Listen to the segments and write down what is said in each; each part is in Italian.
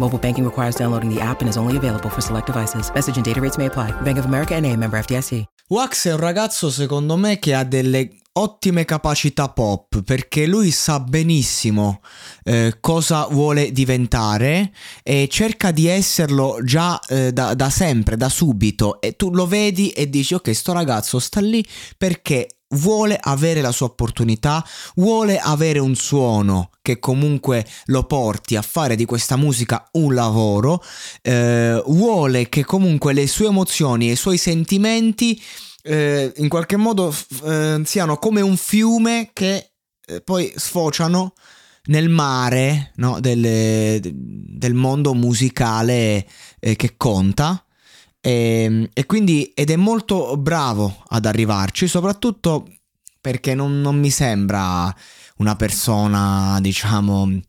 Mobile banking requires downloading the app and is only available for select devices. Message and data rates may apply. Bank of America and a member FDIC. Wax è un ragazzo secondo me che ha delle ottime capacità pop perché lui sa benissimo eh, cosa vuole diventare e cerca di esserlo già eh, da, da sempre, da subito e tu lo vedi e dici ok sto ragazzo sta lì perché vuole avere la sua opportunità, vuole avere un suono che comunque lo porti a fare di questa musica un lavoro, eh, vuole che comunque le sue emozioni e i suoi sentimenti eh, in qualche modo eh, siano come un fiume che eh, poi sfociano nel mare no, del, del, mondo musicale eh, che conta e, ehm, e, quindi ed è molto bravo ad arrivarci, soprattutto perché non, non mi sembra una persona, diciamo,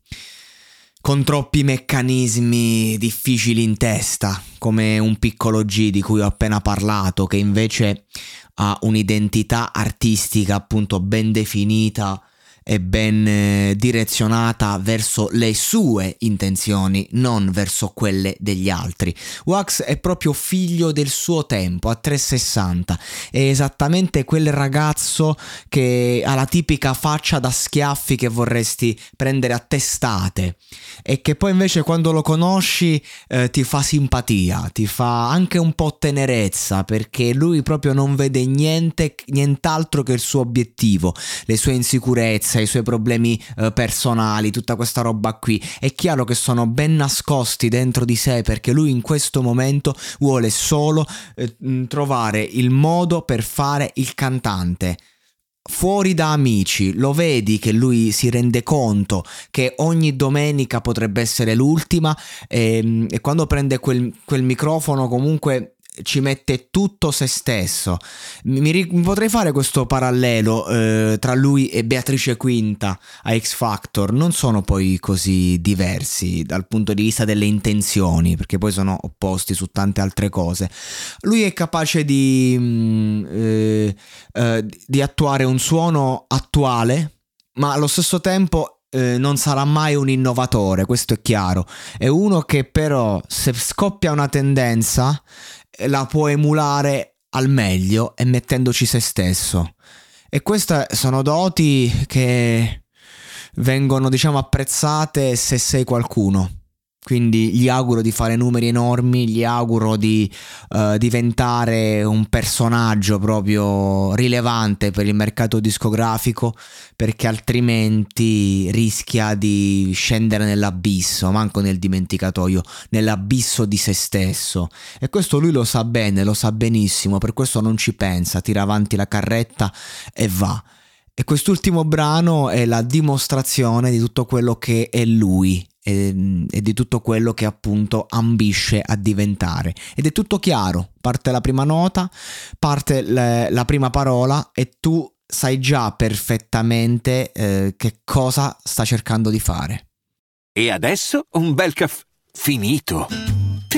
con troppi meccanismi difficili in testa, come un piccolo G di cui ho appena parlato, che invece ha un'identità artistica appunto ben definita e ben eh, direzionata verso le sue intenzioni, non verso quelle degli altri. Wax è proprio figlio del suo tempo, a 360, è esattamente quel ragazzo che ha la tipica faccia da schiaffi che vorresti prendere a testate e che poi invece quando lo conosci eh, ti fa simpatia, ti fa anche un po' tenerezza perché lui proprio non vede niente, nient'altro che il suo obiettivo, le sue insicurezze i suoi problemi eh, personali, tutta questa roba qui. È chiaro che sono ben nascosti dentro di sé perché lui in questo momento vuole solo eh, trovare il modo per fare il cantante fuori da amici, lo vedi che lui si rende conto che ogni domenica potrebbe essere l'ultima e, ehm, e quando prende quel, quel microfono comunque ci mette tutto se stesso. Mi, mi, potrei fare questo parallelo eh, tra lui e Beatrice Quinta a X Factor. Non sono poi così diversi dal punto di vista delle intenzioni, perché poi sono opposti su tante altre cose. Lui è capace di, mh, mm, eh, eh, di attuare un suono attuale, ma allo stesso tempo eh, non sarà mai un innovatore, questo è chiaro. È uno che però se scoppia una tendenza la può emulare al meglio e mettendoci se stesso. E queste sono doti che vengono, diciamo, apprezzate se sei qualcuno. Quindi gli auguro di fare numeri enormi, gli auguro di uh, diventare un personaggio proprio rilevante per il mercato discografico, perché altrimenti rischia di scendere nell'abisso, manco nel dimenticatoio, nell'abisso di se stesso. E questo lui lo sa bene, lo sa benissimo, per questo non ci pensa, tira avanti la carretta e va. E quest'ultimo brano è la dimostrazione di tutto quello che è lui e, e, di tutto quello che appunto ambisce a diventare. Ed è tutto chiaro, parte la prima nota, parte le, la prima parola e tu sai già perfettamente eh, che cosa sta cercando di fare. E adesso un bel caffè finito.